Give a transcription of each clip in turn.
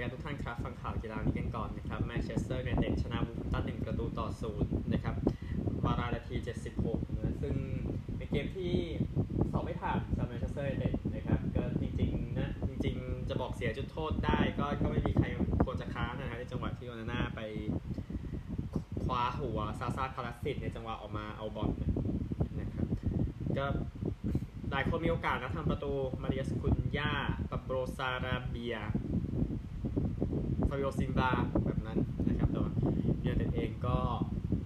ดีครับทุกท่านครับ ฟังข่าวกีฬานี้กันก่อนนะครับแมนเชสเตอร์ยูไนเต็ดชนะวูล์ฟแฮมป์ตันหนึ่งประตูต่อศูนย์นะครับวาราน นาที 76นะซึ่งเป็นเกมที่สอบไม่ผ่านสำหรับแมนเชสเตอร์ยูไนเต็ดนะครับก็จริงๆนะจริงๆ จะบอกเสียจุดโทษได้ก็ก็ไม่มีใครควรจะค้านนะฮะในจังหวะที่โอนาน่าไปคว้าหัวซาซาคาลาจ์ซิชในจังหวะออกมาเอาบอลนะครับก็หลายคนมีโอกาสนะทำประตูมาเธอุสคุนญ่าปาโบลซาราเบีย ฟาบิโอซิลวาแบบนั้นนะครับแต่ว่ายูไนเต็ดเองก็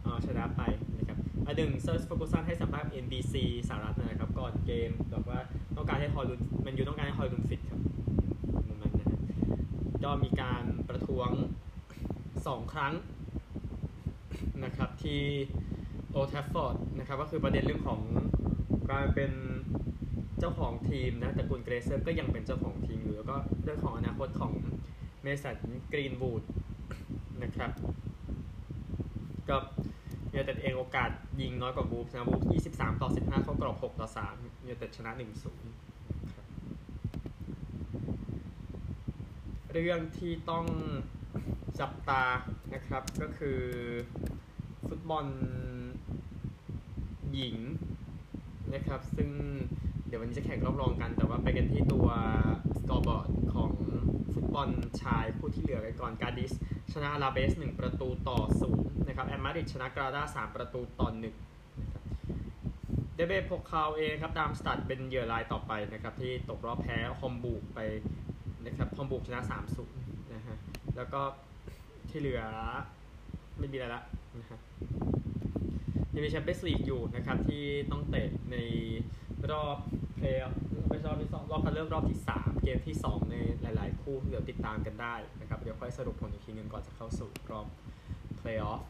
เอาชนะไปนะครับอันหนึ่งเซอร์สฟอร์กูสันให้สัมภาษณ์ NBC สหรัฐนะครับ ก่อนเกมบอกว่าต้องการให้ฮอยลุนมันยูต้องการให้ฮอยลุนฟิตครับมุมนั้นนะฮะก็มีการประท้วง 2 ครั้งนะครับที่โอลด์แทรฟฟอร์ดนะครับก็คือประเด็นเรื่องของการเป็นเจ้าของทีมนะแต่คุณเกลเซอร์ก็ยังเป็นเจ้าของทีมอยู่แล้วก็เรื่องของอนาคตของ เมสันกรีนวูดนะครับ ก็ยูไนเต็ดเองโอกาสยิงน้อยกว่าวูล์ฟนะวูล์ฟ23 ต่อ 15 เข้ากรอบ 6 ต่อ3ยูไนเต็ดชนะ 1-0ครับเรื่องที่ต้องจับตานะครับก็คือฟุตบอลหญิงนะครับ ซึ่งเดี๋ยววันนี้จะแข่งรอบรองกัน แต่ว่าไปกันที่ตัว scoreboard ฟุตบอลชายคู่ที่เหลือกันก่อนกาดิสชนะอลาเบส 1 ประตูต่อ0นะครับแอตมาดริดชนะกรานาดา3 ประตูต่อ1นะครับเดเอฟเบโพคาลเองครับดาร์มสตัดท์เป็นเหยื่อรายต่อไปนะครับที่ตกรอบแพ้ฮอมบวร์กไปนะครับฮอมบวร์กชนะ3-0นะฮะแล้วก็ที่เหลือไม่มีอะไรละนะฮะยังมีแชมเปี้ยนส์ลีกอยู่นะครับที่ต้องเตะในรอบเพลย์ ไม่ใช่รอบที่สองรอบคัดเลือกรอบที่ 3 เกมที่ 2 ในหลาย ๆ คู่เดี๋ยวติดตามกันได้นะครับ เดี๋ยวค่อยสรุปผลอีกทีนึงก่อนจะเข้าสู่รอบเพลย์ออฟ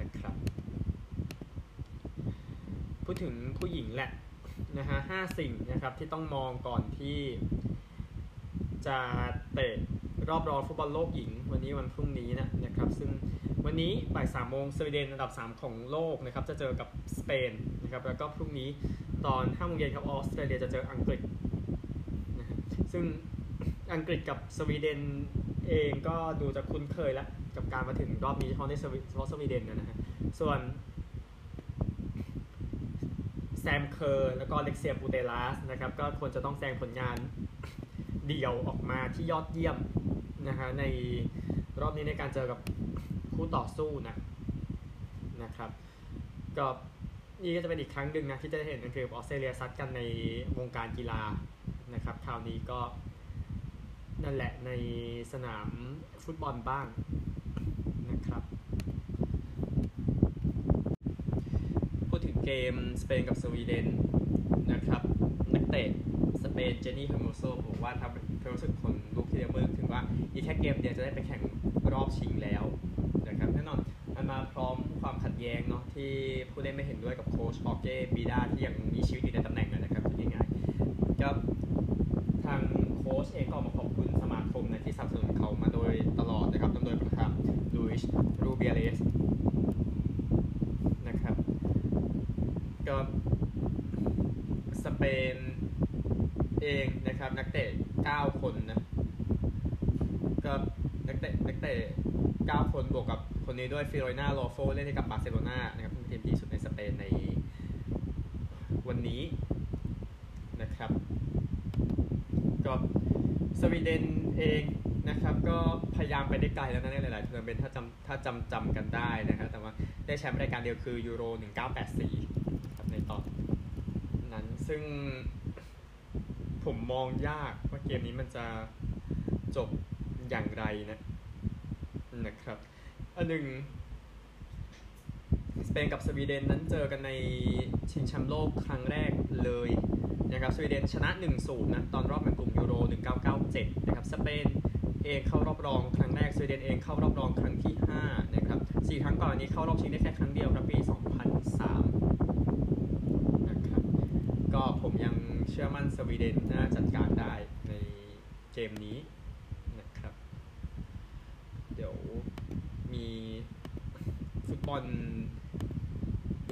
นะครับ พูดถึงผู้หญิงแหละนะฮะห้าสิ่งนะครับที่ต้องมองก่อนที่จะเตะรอบรองฟุตบอลโลกหญิง วันนี้วันพรุ่งนี้นะนะครับ ซึ่งวันนี้บ่ายสามโมงสวีเดนอันดับ 3 ของโลกนะครับจะเจอกับสเปนนะครับแล้วก็พรุ่งนี้ ตอน5โมงเย็นครับออสเตรเลียจะเจออังกฤษนะฮะซึ่งอังกฤษกับสวีเดนเองก็ดูจะคุ้นเคยแล้วกับการมาถึงรอบนี้เฉพาะในสวีเฉพาะสวีเดนนะฮะส่วนแซมเคอร์แล้วก็อเล็กเซียปูเตยัสนะครับก็ควรจะต้องแสดงผลงานเดี่ยวออกมาที่ยอดเยี่ยมนะฮะในรอบนี้ในการเจอกับคู่ต่อสู้นะนะครับก็ นี่ก็จะเป็นอีกครั้งหนึ่งนะที่จะเห็นอังกฤษออสเตรเลียซัดกันในวงการกีฬานะครับคราวนี้ก็นั่นแหละในสนามฟุตบอลบ้างนะครับ พูดถึงเกมสเปนกับสวีเดนนะครับนักเตะสเปนเจนนี่เฮอร์โมโซบอกว่าทำเป็นรู้สึกคนลูกที่เดียวเมื่อถึงว่าอีกแค่เกมเดียวจะได้ไปแข่งรอบชิงแล้วนะครับแน่นอน มันมาพร้อมความขัดแย้งเนาะที่ผู้เล่นไม่เห็นด้วยกับโค้ชฆอร์เก้บิลดาที่ยังมีชีวิตอยู่ในตำแหน่งนะครับพูดง่ายๆก็ทางโค้ชเองก็ออกมาขอบคุณสมาคมนะที่สนับสนุนเขามาโดยตลอดนะครับนำโดยประธานหลุยส์รูเบียเลสนะครับก็สเปนเองนะครับนักเตะ 9 คนนะก็นักเตะนักเตะ 9 คนบวกกับคนนี้ด้วยฟริโดลินาโรลโฟเล่นให้กับบาร์เซโลนานะครับเป็นทีมที่สุดในสเปนในวันนี้นะครับก็สวีเดนเองนะครับก็พยายามไปได้ไกลแล้วนะในหลายๆทัวร์นาเมนต์ถ้าจำถ้าจำจำกันได้นะครับแต่ว่าได้แชมป์รายการเดียวคือยูโร 1984ครับในตอนนั้นซึ่งผมมองยากว่าเกมนี้มันจะจบอย่างไรนะ นะครับ อันหนึ่งสเปนกับสวีเดนนั้นเจอกันในชิงแชมป์โลกครั้งแรกเลยนะครับสวีเดนชนะ 1-0 นะ ตอนรอบแบ่งกลุ่มยูโร 1997 นะครับ สเปนเองเข้ารอบรองครั้งแรก สวีเดนเองเข้ารอบรองครั้งที่ 5 นะครับสี่ครั้งก่อนนี้เข้ารอบชิงได้แค่ครั้งเดียวครับปี 2003 นะครับ ก็ผมยังเชื่อมั่นสวีเดนน่าจัดการได้ในเกมนี้นะครับ เดี๋ยวมีฟุตบ อล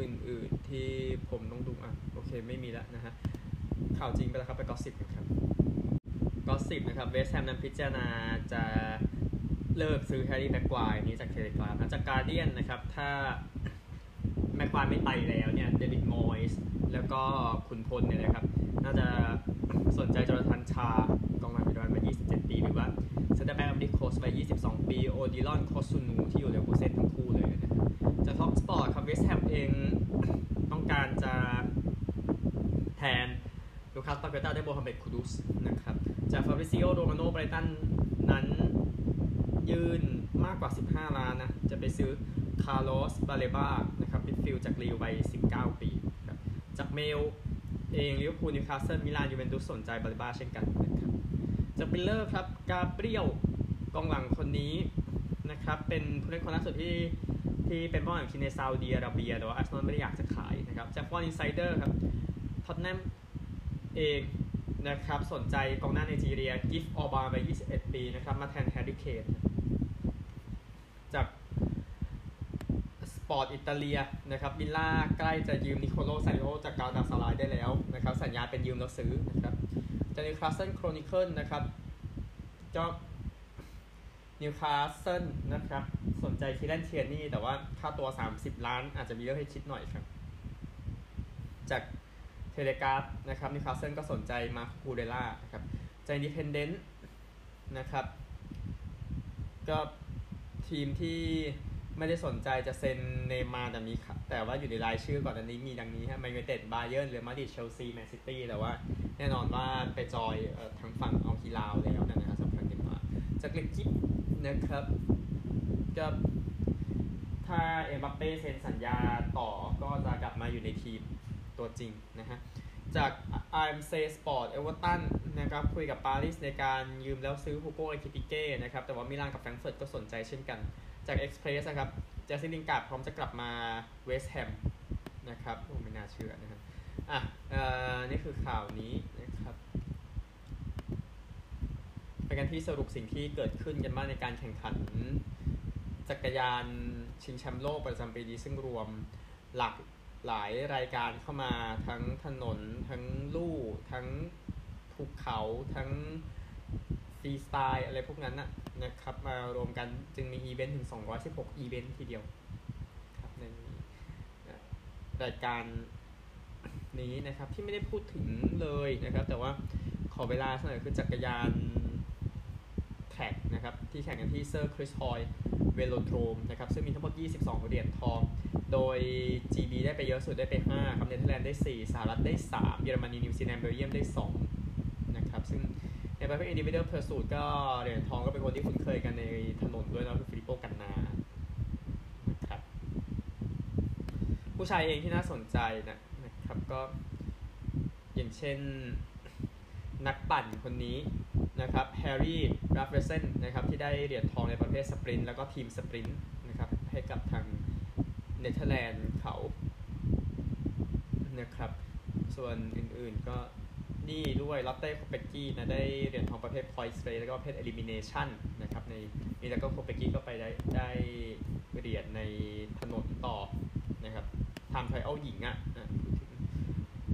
อื่นๆที่ผมต้องดูอะโอเคไม่มีแล้วนะฮะข่าวจริงไปแล้วครับไปกอสิบครับกอสิบนะครับเวสต์แฮมนั้นพิจารณาจะเลิกซื้อแฮร์รี่แม็กควายนี้จากเทเลกราฟจากการเดียนนะครับถ้า ควายไม่ไปแล้วเนี่ยเดวิดมอยส์แล้วก็คุณพลเนี่ยนะครับ น่าจะสนใจจอร์ทันชากองหลังปัจจุบันมา 27 ปี หรือว่าเซนเตอร์แบ็กอัมดิโคสไป 22 ปี โอดิลอนโคซูนูที่อยู่เลวคูเซนทั้งคู่เลยนะจากท็อปสปอร์ตครับเวสแฮมเองต้องการจะแทนลูคัสปาเกต้าได้โมฮัมเหม็ดคูดุสนะครับ จากฟาบริซิโอโรมาโน่ไบรตันนั้นยื่นมากกว่า 15 ล้านนะ จะไปซื้อคาร์ลอสบาเลบา ฟิลจากลีลล์วัย 19 ปีครับจากเมลเองลิเวอร์พูลนิวคาสเซิลมิลานยูเวนตุสสนใจบาเลบาเช่นกันนะครับจากบิลเลอร์ครับกาเบรียลกองหลังคนนี้นะครับเป็นผู้เล่นคนล่าสุดที่ที่เป็นเป้าหมายทีมในซาอุดีอาระเบียแต่ว่าอาร์เซนอลไม่ได้อยากจะขายนะครับจากฟุตบอลอินไซเดอร์ครับท็อตแนมเองนะครับสนใจกองหน้าไนจีเรียกิฟต์ออร์บาน21 ปีนะครับมาแทนแฮร์รี่เคนจาก สปอร์ตอิตาเลียนะครับวิลล่าใกล้จะยืมนิโคโลซานิโอโลจากกาลาตาซารายได้แล้วนะครับสัญญาเป็นยืมแล้วซื้อนะครับจากนิวคาสเซิลโครนิเคิลนะครับจอนิวคาสเซิลนะครับสนใจคีแรนเทียร์นีย์แต่ว่าค่าตัว 30 ล้านอาจจะมีเรื่องให้คิดหน่อยครับ จากเทเลกราฟนะครับนิวคาสเซิลก็สนใจมาร์คคูคูเรย่านะครับจากอินดิเพนเดนต์นะครับก็ทีมที่ ไม่ได้สนใจจะเซ็นเนย์มาร์แต่มีแต่ว่าอยู่ในรายชื่อก่อนอันนี้มีดังนี้ฮะแมนยูไนเต็ดบาเยิร์นเรอัลมาดริดเชลซีแมนซิตี้แต่ว่าแน่นอนว่าไปจอยทางฝั่งอัลฮิลาลแล้วนะครับสำหรับเนย์มาร์จากเลกิ๊ปนะครับก็ถ้าเอ็มบัปเป้เซ็นสัญญาต่อก็จะกลับมาอยู่ในทีมตัวจริงนะฮะจาก RMC Sport เอเวอร์ตันนะครับคุยกับปารีสในการยืมแล้วซื้อฮูโก้เอกิติเก้นะครับแต่ว่ามิลานกับแฟรงก์เฟิร์ตก็สนใจเช่นกัน จาก Express นะครับเจสซี่ลินการ์ดพร้อมจะกลับมาเวสต์แฮมนะครับโอ้ไม่น่าเชื่อนะครับอะเอ่อนี่คือข่าวนี้นะครับไปกันที่สรุปสิ่งที่เกิดขึ้นกันบ้างในการแข่งขัน จักรยานชิงแชมป์โลกประจำปีนี้ซึ่งรวมหลักหลายรายการเข้ามาทั้งถนน ทั้งลู่ทั้งภูเขาทั้ง ฟรีสไตล์อะไรพวกนั้นนะนะครับ มารวมกันจึงมีอีเวนต์ถึง 216 อีเวนต์ทีเดียวครับในรายการนี้นะครับที่ไม่ได้พูดถึงเลยนะครับ แต่ว่าขอเวลาสักหน่อยคือจักรยาน track นะครับ ที่แข่งกันที่เซอร์คริสฮอยเวโลโดรมนะครับ ซึ่งมีทั้งหมด 22 เหรียญทอง โดย GB ได้ไปเยอะสุดได้ไป5ครับเนเธอร์แลนด์ได้ 4สหรัฐได้ 3 เยอรมนีนิวซีแลนด์เบลเยียมได้ 2 นะครับ ซึ่งใน ประเภท individual pursuit ก็เหรียญทองก็เป็นคนที่คุ้นเคยกันในถนนด้วยนะคือฟิลิปโปกันนานะครับผู้ชายเองที่น่าสนใจนะนะครับก็อย่างเช่นนักปั่นคนนี้นะครับแฮร์รี่ราฟเฟเซนนะครับที่ได้เหรียญทองในประเภท sprint แล้วก็ team sprint นะครับให้กับทางเนเธอร์แลนด์เขานะครับส่วนอื่นๆก็ นี่ด้วยลอตเต้โคเปกกี้นะได้เหรียญทองประเภท points race แล้วก็ประเภท eliminationนะครับในนี่แล้วก็โคเปกกี้ก็ไปได้ได้เหรียญในถนนต่อนะครับทำไทเอาหญิงอะ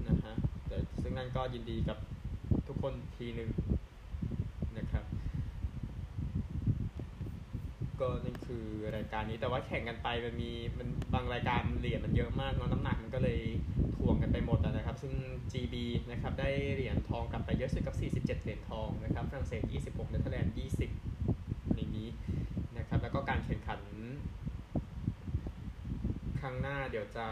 นะฮะแต่ซึ่งนั่นก็ยินดีกับทุกคนทีหนึ่งนะครับ ก็นั่นคือรายการนี้แต่ว่าแข่งกันไปมันมีมันบางรายการเหรียญมันเยอะมากเนาะน้ำหนักมันก็เลย กันไปหมดนะครับ ซึ่ง GB นะครับได้เหรียญทองกลับไปเยอะสุดกับ 47 เหรียญทองนะครับ ฝรั่งเศส 26 เนเธอร์แลนด์ 20 ในนี้นะครับ แล้วก็การแข่งขัน ครั้งหน้าเดี๋ยวจะ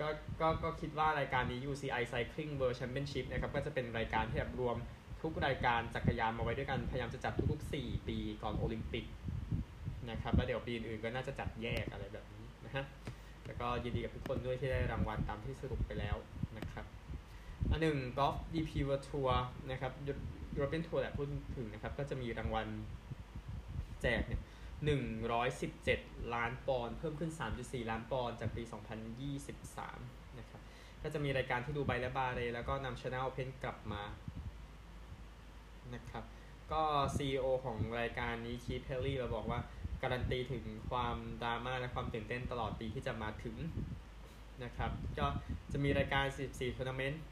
ก็ก็ก็คิดว่ารายการนี้ UCI Cycling World Championship นะครับก็จะเป็นรายการที่แบบรวมทุกรายการจักรยานมาไว้ด้วยกัน พยายามจะจัดทุกๆ 4 ปีก่อนโอลิมปิกนะครับแล้วเดี๋ยวปีอื่นๆก็น่าจะจัดแยกอะไรแบบนี้นะฮะ แล้วก็ยินดีกับทุกคนด้วยที่ได้รางวัลตามที่สรุปไปแล้วนะครับอันหนึ่งกอล์ฟดีพีวทัวร์นะครับยูโรเปียนทัวร์แหละพูดถึงนะครับ ก็จะมีรางวัลแจกเนี่ย117ล้านปอนด์เพิ่มขึ้น3.4ล้านปอนด์จากปี2023นยี่สิบสามนะครับ ก็จะมีรายการที่ดูไบและบาเรแล้วก็นำช n แนลเพนกลับมานะครับ ก็ CEO ของรายการนี้คีเพลลี่เราบอกว่า การันตีถึงความดราม่าและความตื่นเต้นตลอดปีที่จะมาถึงนะครับ ก็จะมีรายการ 14ทัวร์นาเมนต์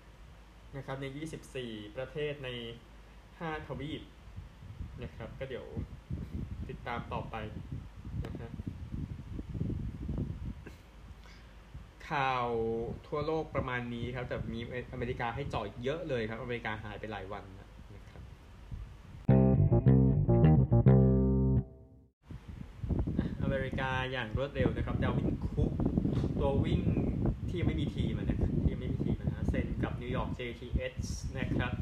นะครับใน 24 ประเทศใน 5 ทวีปนะครับ ก็เดี๋ยวติดตามต่อไปนะครับข่าวทั่วโลกประมาณนี้ครับ แต่มีอเมริกาให้จอยเยอะเลยครับ อเมริกาหายไปหลายวันนะ เมริกาอย่างรวดเร็วนะครับดัลวินคุกตัววิ่งที่ยังไม่มีทีมนะครับที่ยังไม่มีทีมนะเซ็นกับนิวยอร์ก JTH นะครับ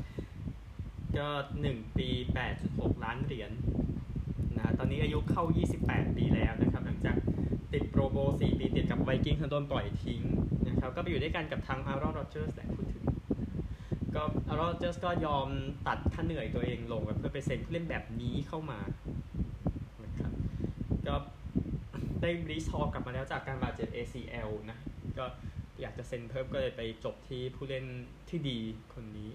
ก็ 1 ปี 8.6 ล้านเหรียญนะตอนนี้อายุเข้า 28 ปีแล้วนะครับ หลังจากติด Pro Bowl 4 ปีติดกับไวกิ้งส์ทันโดนปล่อยทิ้งนะครับก็ไปอยู่ด้วยกันกับทางอารอนโรเจอร์สแหละพูดถึงก็อารอนโรเจอร์สก็ยอมตัดค่าเหนื่อยตัวเองลงเพื่อไปเซ็นผู้เล่นแบบนี้เข้ามานะครับก็ ได้บรีซฮอลล์กลับมาแล้วจากการบาดเจ็บ ACL นะ ก็อยากจะเซ็นเพิ่มก็เลยไปจบที่ผู้เล่นที่ดีคนนี้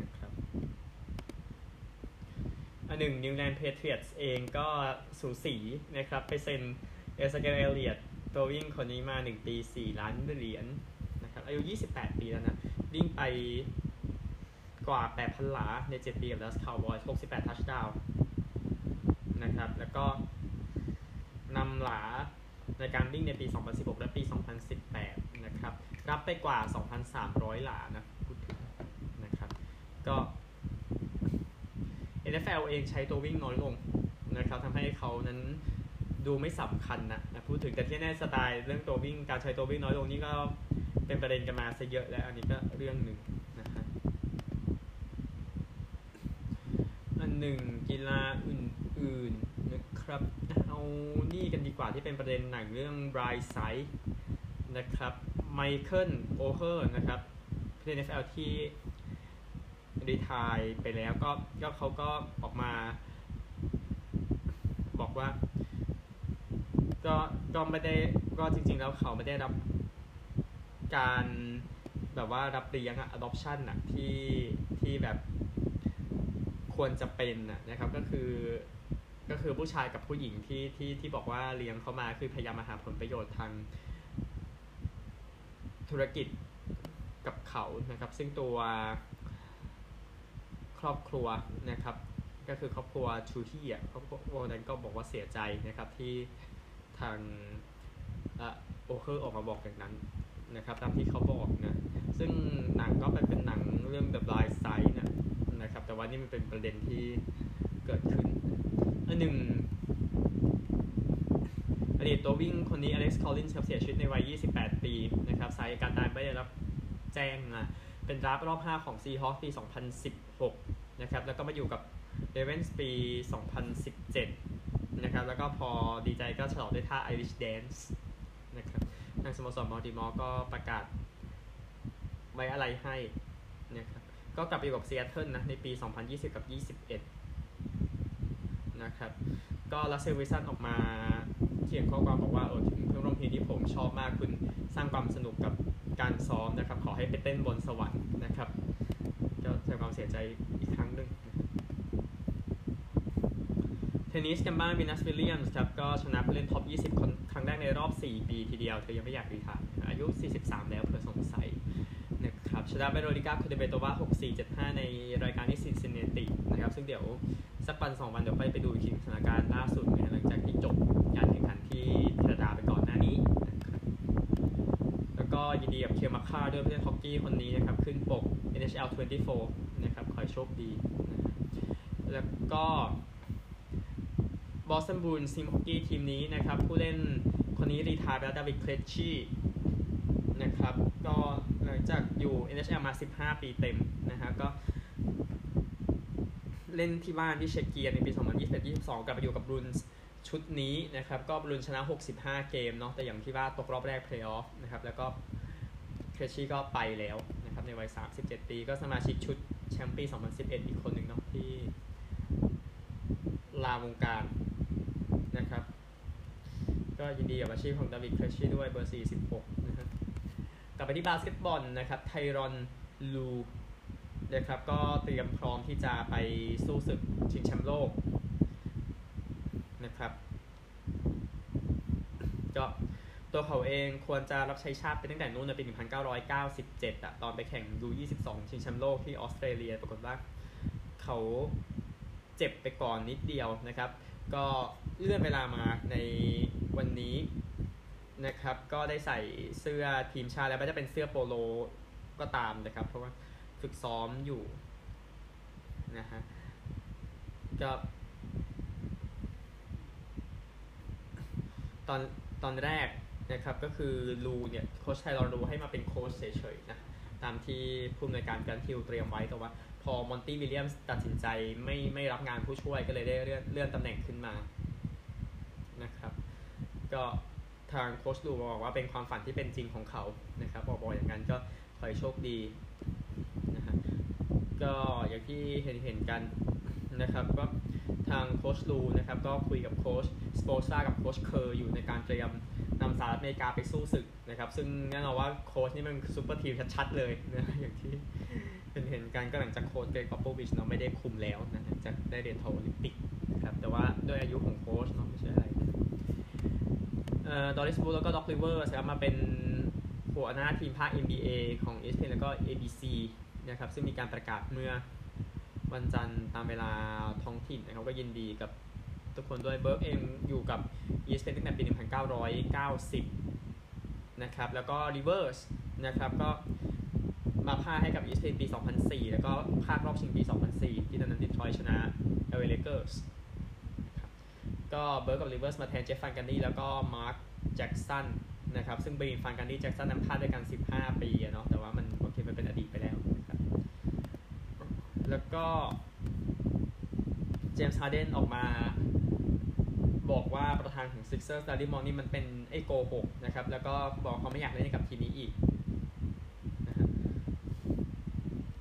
นะครับอันหนึ่งนิวอิงแลนด์แพทริออตส์เองก็สูสีนะครับ ไปเซ็นเอเซเคียลเอลเลียตต์ตัววิ่งคนนี้มา 1 ปี 4 ล้านเหรียญนะครับอายุ 28 ปีแล้วนะ วิ่งไปกว่า 8,000 หลาใน 7 ปีกับดัสคาวบอย 68 ทัชดาวนะครับ แล้วก็ นำหลาในการวิ่งในปี 2016 และปี 2018 นะครับ รับไปกว่า 2,300 หลานะพูดถึงนะครับ ก็ NFL เองใช้ตัววิ่งน้อยลงนะครับทำให้เขานั้นดูไม่สำคัญนะนะพูดถึงแต่ที่แน่สไตล์เรื่องตัววิ่งการใช้ตัววิ่งน้อยลงนี่ก็เป็นประเด็นกันมาซะเยอะแล้วอันนี้ก็เรื่องหนึ่งนะฮะอันหนึ่งกีฬาอื่นๆนะครับ นี่กันดีกว่าที่เป็นประเด็นหนังเรื่อง Blind Side นะครับไมเคิลโอเฮอร์นะครับผู้เล่น NFL ที่ retire ไปแล้วก็ก็เขาก็ออกมา บอกว่า ก็ก็ไม่ได้ก็จริง ๆ แล้วเขาไม่ได้รับการแบบว่ารับเลี้ยงอะ adoption อะที่ที่แบบควรจะเป็นอะนะครับก็คือ ก็คือผู้ชายกับผู้หญิงที่ที่ที่บอกว่าเลี้ยงเขามาคือพยายามมาหาผลประโยชน์ทางธุรกิจกับเขานะครับ ซึ่งตัวครอบครัวนะครับ ก็คือครอบครัวทูฮีอะครอบครัวนั้นก็บอกว่าเสียใจนะครับที่ทางโอเฮอร์ออกมาบอกอย่างนั้นนะครับ ตามที่เขาบอกนะซึ่งหนังก็เป็นเป็นหนังเรื่อง The Blind Side นะนะครับ แต่ว่านี่มันเป็นประเด็นที่เกิดขึ้น อันหนึ่งอดีตตัววิ่งคนนี้อเล็กซ์ คอลลินส์เสียชีวิตในวัย 28 ปีนะครับสาเหตุการตายไม่ได้รับแจ้งนะเป็น draft รอบ 5 ของ Seahawks ปี 2016 นะครับ แล้วก็มาอยู่กับ Ravens ปี 2017 นะครับ แล้วก็พอดีใจก็ฉลองด้วยท่า Irish Dance นะครับ ทางสโมสรบัลติมอร์ก็ประกาศไว้อาลัยให้นะครับ ก็กลับไปอยู่กับซีแอตเทิลนะ ในปี 2020 กับ 21 นะครับ ก็รัสเซลล์วิลสันออกมาเขียนข้อความบอกว่าเออถึงเพื่อนร่วมทีมที่ผมชอบมากคุณสร้างความสนุกกับการซ้อมนะครับ ขอให้ไปเต้นบนสวรรค์นะครับก็แสดงความเสียใจอีกครั้งหนึ่งเทนนิสกันบ้างวินัสวิลเลียมส์ครับก็ชนะผู้เล่น top 20 คนครั้งแรกในรอบ 4 ปีทีเดียว เธอยังไม่อยาก retire อายุ 43 แล้วเผื่อสงสัยนะครับชนะเวโรนิก้าคูเดอร์เมโตวา 6475 ในรายการที่ซินซินแนตินะครับ ซึ่งเดี๋ยว สักวันสองวันเดี๋ยวค่อยไปดูอีกทีสถานการณ์ล่าสุดนะหลังจากที่จบการแข่งขันที่แคนาดาไปก่อนหน้านี้นะครับแล้วก็ยินดีกับเคียร์มาค่าด้วยผู้เล่นฮอกกี้คนนี้นะครับ ขึ้นปก NHL 24 นะครับ ขอให้โชคดีนะครับแล้วก็บอสตันบรูอินส์ทีมฮอกกี้ทีมนี้นะครับ ผู้เล่นคนนี้ retire ไปแล้วดาวิดเครชี่นะครับ ก็หลังจากอยู่ NHL มา 15 ปีเต็มนะฮะก็ เล่นที่บ้านที่เช็กเกียในปี 2021-22 กลับไปอยู่กับบรูอินส์ชุดนี้นะครับ ก็บรูอินส์ชนะ 65 เกมเนาะแต่อย่างที่ว่าตกรอบแรกเพลย์ออฟนะครับแล้วก็เครชี่ก็ไปแล้วนะครับในวัย 37 ปี ก็สมาชิกชุดแชมป์ปี 2011 อีกคนหนึ่งเนาะที่ลาวงการนะครับ ก็ยินดีกับอาชีพของดาวิดเครชี่ด้วยเบอร์ 46 นะครับกลับไปที่บาสเกตบอลนะครับไทรอนลู นะครับ ก็เตรียมพร้อมที่จะไปสู้ศึกชิงแชมป์โลกนะครับก็ตัวเขาเองควรจะรับใช้ชาติไปตั้งแต่นู้นในปี 1997อะตอนไปแข่งยู22 ชิงแชมป์โลกที่ออสเตรเลีย ปรากฏว่าเขาเจ็บไปก่อนนิดเดียวนะครับ ก็เลื่อนเวลามาในวันนี้นะครับ ก็ได้ใส่เสื้อทีมชาติแล้วก็จะเป็นเสื้อโปโลก็ตามนะครับ เพราะว่า ฝึกซ้อมอยู่นะฮะก็ตอนตอนแรกนะครับก็คือลูเนี่ยโค้ชไทยรอนรูให้มาเป็นโค้ชเฉยๆนะตามที่ผู้อำนวยการการทิวเตรียมไว้แต่ว่า พอมอนตี้วิลเลียมตัดสินใจไม่ไม่รับงานผู้ช่วยก็เลยได้เลื่อนเลื่อนตำแหน่งขึ้นมานะครับก็ทางโค้ชลูบอกว่าเป็นความฝันที่เป็นจริงของเขานะครับบอกบอกอย่างนั้นก็ขอให้โชคดี ก็อย่างที่เห็นเห็นกันนะครับก็ทางโค้ชลูนะครับก็คุยกับโค้ชสโปซ่ากับโค้ชเคอร์อยู่ในการเตรียมนำสหรัฐอเมริกาไปสู้ศึกนะครับ ซึ่งแน่นอนว่าโค้ชนี่มัน super team ชัดๆเลยนะอย่างที่เห็นเห็นกันก็หลังจากโค้ชเกรกปอปโปวิชเนาะไม่ได้คุมแล้วนะจะได้เหรียญทองโอลิมปิกนะครับแต่ว่าด้วยอายุของโค้ชเนาะไม่ใช่อะไรเอ่อดอริสเบิร์กแล้วก็ด็อกริเวอร์สนะครับมาเป็นหัวหน้าทีมภาค NBA ของ ESPN แล้วก็ ABC นะครับซึ่งมีการประกาศเมื่อวันจันทร์ตามเวลาท้องถิ่นนะครับก็ยินดีกับทุกคนด้วยเบิร์กเองอยู่กับ ESPN ตั้งแต่ปี 1990 นะครับ แล้วก็ Rivers นะครับก็มาพากย์ให้กับ ESPN ปี 2004 แล้วก็พากย์รอบชิงปี 2004 ที่ตอนนั้นดีทรอยต์ชนะ LA Lakers ก็เบิร์กกับ Rivers มาแทนเจฟฟ์แวนกันดี้แล้วก็มาร์คแจ็กสันนะครับ ซึ่งบีฟันกันนี่แจ็กสันนั้นพากย์ด้วยกัน 15 ปีเนาะแต่ว่ามันโอเคมันเป็นอดีตไปแล้วนะครับ แล้วก็เจมส์ฮาร์เดนออกมาบอกว่าประธานของ Sixers ดาริลมอรี่มันเป็นไอ้โกหกนะครับ แล้วก็บอกเขาไม่อยากเล่นกับทีมนี้อีกนะฮะ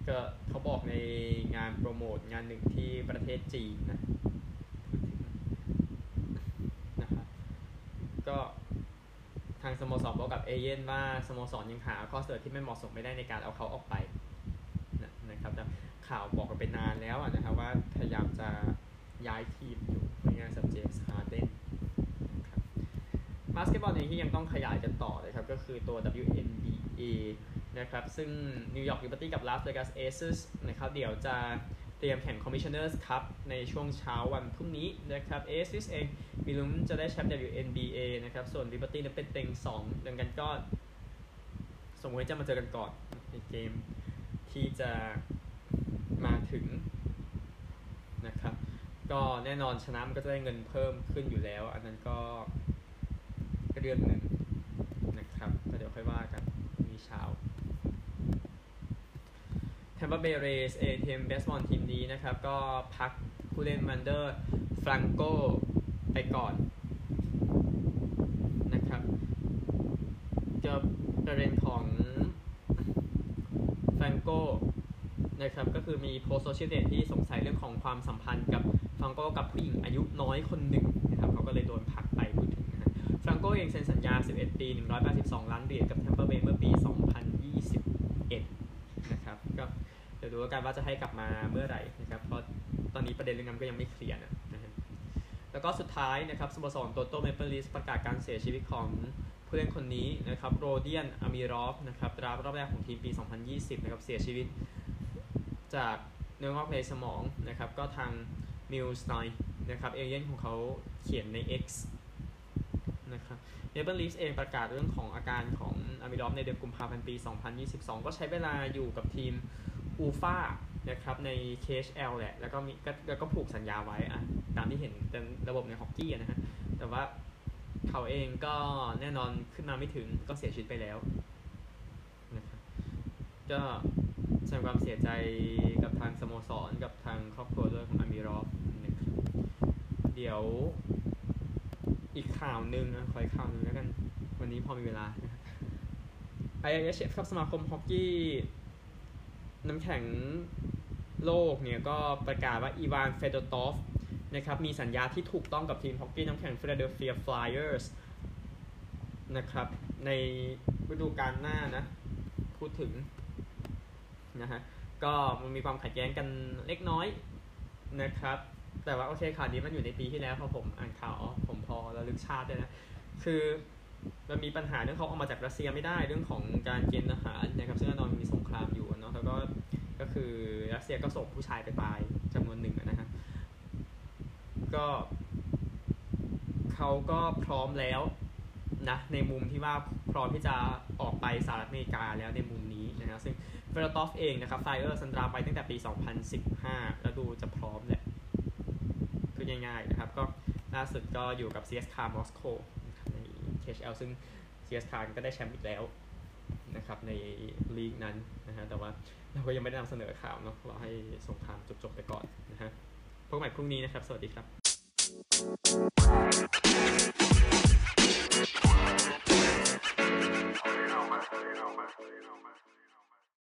ก็เขาบอกในงานโปรโมทงานหนึ่งที่ประเทศจีนนะนะครับก็ทางสโมสรบอกกับเอเย่นว่าสโมสรยังหาข้อเสนอที่ไม่เหมาะสมไม่ได้ในการเอาเขาออกไปนะนะครับแต่ ข่าวบอกกันเป็นานแล้วนะครับว่าพยายามจะย้ายทีมอยู่ในงานสับเจมส์ฮาร์เดนนะครับบาสเกตบอลเองที่ยังต้องขยายกันต่อเลยครับ ก็คือตัว WNBA นะครับ ซึ่งนิวยอร์กลิเบอร์ตี้กับลาสเวกัสเอซ s นะครับ เดี๋ยวจะเตรียมแข่ง Commissioner's Cup ในช่วงเช้าวันพรุ่งนี้นะครับเอซส์เองมีลุ้นจะได้แชมป์ WNBA นะครับ ส่วน Liberty นั้นเป็นเต็ง2ดังนั้นก็สมมติจะมาเจอกันก่อนในเกมที่จะ ถึงนะครับ ก็แน่นอนชนะมันก็จะได้เงินเพิ่มขึ้นอยู่แล้ว อันนั้นก็เรื่องหนึ่งนะครับก็เดี๋ยวค่อยว่ากันมีเช้า Tampa Bay Rays เอทีมเบสบอลทีมนี้นะครับ ก็พักผู้เล่นมันเดอร์ฟรังโกไปก่อนนะครับจะประเด็นของฟรังโก นะครับก็คือมีโพสต์โซเชียลมีเดียที่สงสัยเรื่องของความสัมพันธ์กับฟรังโกกับผู้หญิงอายุน้อยคนหนึ่งนะครับเขาก็เลยโดนพักไปพูดถึงนะฟรังโกเองเซ็นสัญญา 11 ปี 182 ล้านเหรียญกับแทมเปอร์เบย์เมื่อปี 2021 นะครับก็เดี๋ยวดูกันว่าจะให้กลับมาเมื่อไหร่นะครับเพราะตอนนี้ประเด็นเรื่องนั้นก็ยังไม่เคลียร์นะฮะแล้วก็สุดท้ายนะครับสโมสรโตรอนโตเมเปิลลีฟส์ประกาศการเสียชีวิตของผู้เล่นคนนี้นะครับโรเดียนอามีรอฟนะครับ draft รอบแรกของทีมปี 2020 นะครับเสียชีวิต จากเนื้องอกในสมองนะครับ ก็ทางมิลสไนนะครับเอเย่นต์ของเขาเขียนใน X นะครับเมเปิลลีฟเองประกาศเรื่องของอาการของอามิรอฟในเดือนกุมภาพันธ์ปี 2022 ก็ใช้เวลาอยู่กับทีมอูฟานะครับใน KHL แหละ แล้วก็มีก็แล้วก็ผูกสัญญาไว้อะตามที่เห็นเป็นระบบในฮอกกี้นะฮะแต่ว่าเขาเองก็แน่นอนขึ้นมาไม่ถึงก็เสียชีวิตไปแล้วนะครับก็ สดงความเสียใจกับทางสโมสรกับทางครอบครัวด้วยของอามิรอฟนะครับเดี๋ยวอีกข่าวหนึ่งนะขออีกข่าวหนึ่งแล้วกัน วันนี้พอมีเวลานะครับ IIHF ครับสมาคมฮอกกี้ น้ำแข็งโลกเนี่ยก็ประกาศว่าอีวานเฟโดตอฟนะครับมีสัญญาที่ถูกต้องกับทีมฮอกกี้น้ำแข็งฟิลาเดลเฟียฟลายเออร์สนะครับในฤดูกาลหน้านะ พูดถึง นะฮะก็มันมีความขัดแย้งกันเล็กน้อยนะครับ แต่ว่าโอเคข่าวนี้มันอยู่ในปีที่แล้วพอผมอ่านข่าวผมพอระลึกชาติด้วยนะคือมันมีปัญหาเรื่องเขาออกมาจากรัสเซียไม่ได้เรื่องของการเกณฑ์ทหารนะครับซึ่งแน่นอนมีสงครามอยู่เนาะแล้วก็ก็คือรัสเซียก็ส่งผู้ชายไปตายจำนวนหนึ่งนะฮะก็เขาก็พร้อมแล้วนะในมุมที่ว่าพร้อมที่จะออกไปสหรัฐอเมริกาแล้วในมุมนี้นะฮะซึ่ง เฟโดตอฟเองนะครับฟลายเออร์ส draft ไปตั้งแต่ปี 2015 แล้วดูจะพร้อมแหละคือง่ายๆนะครับ ก็ล่าสุดก็อยู่กับ CSKA มอสโกนะครับใน KHL ซึ่ง CSKA ก็ได้แชมป์อีกแล้วนะครับในลีกนั้นนะฮะแต่ว่าเราก็ยังไม่ได้นำเสนอข่าวเนาะเรอให้สงครามจบๆไปก่อนนะฮะพบกันใหม่พรุ่งนี้นะครับ สวัสดีครับ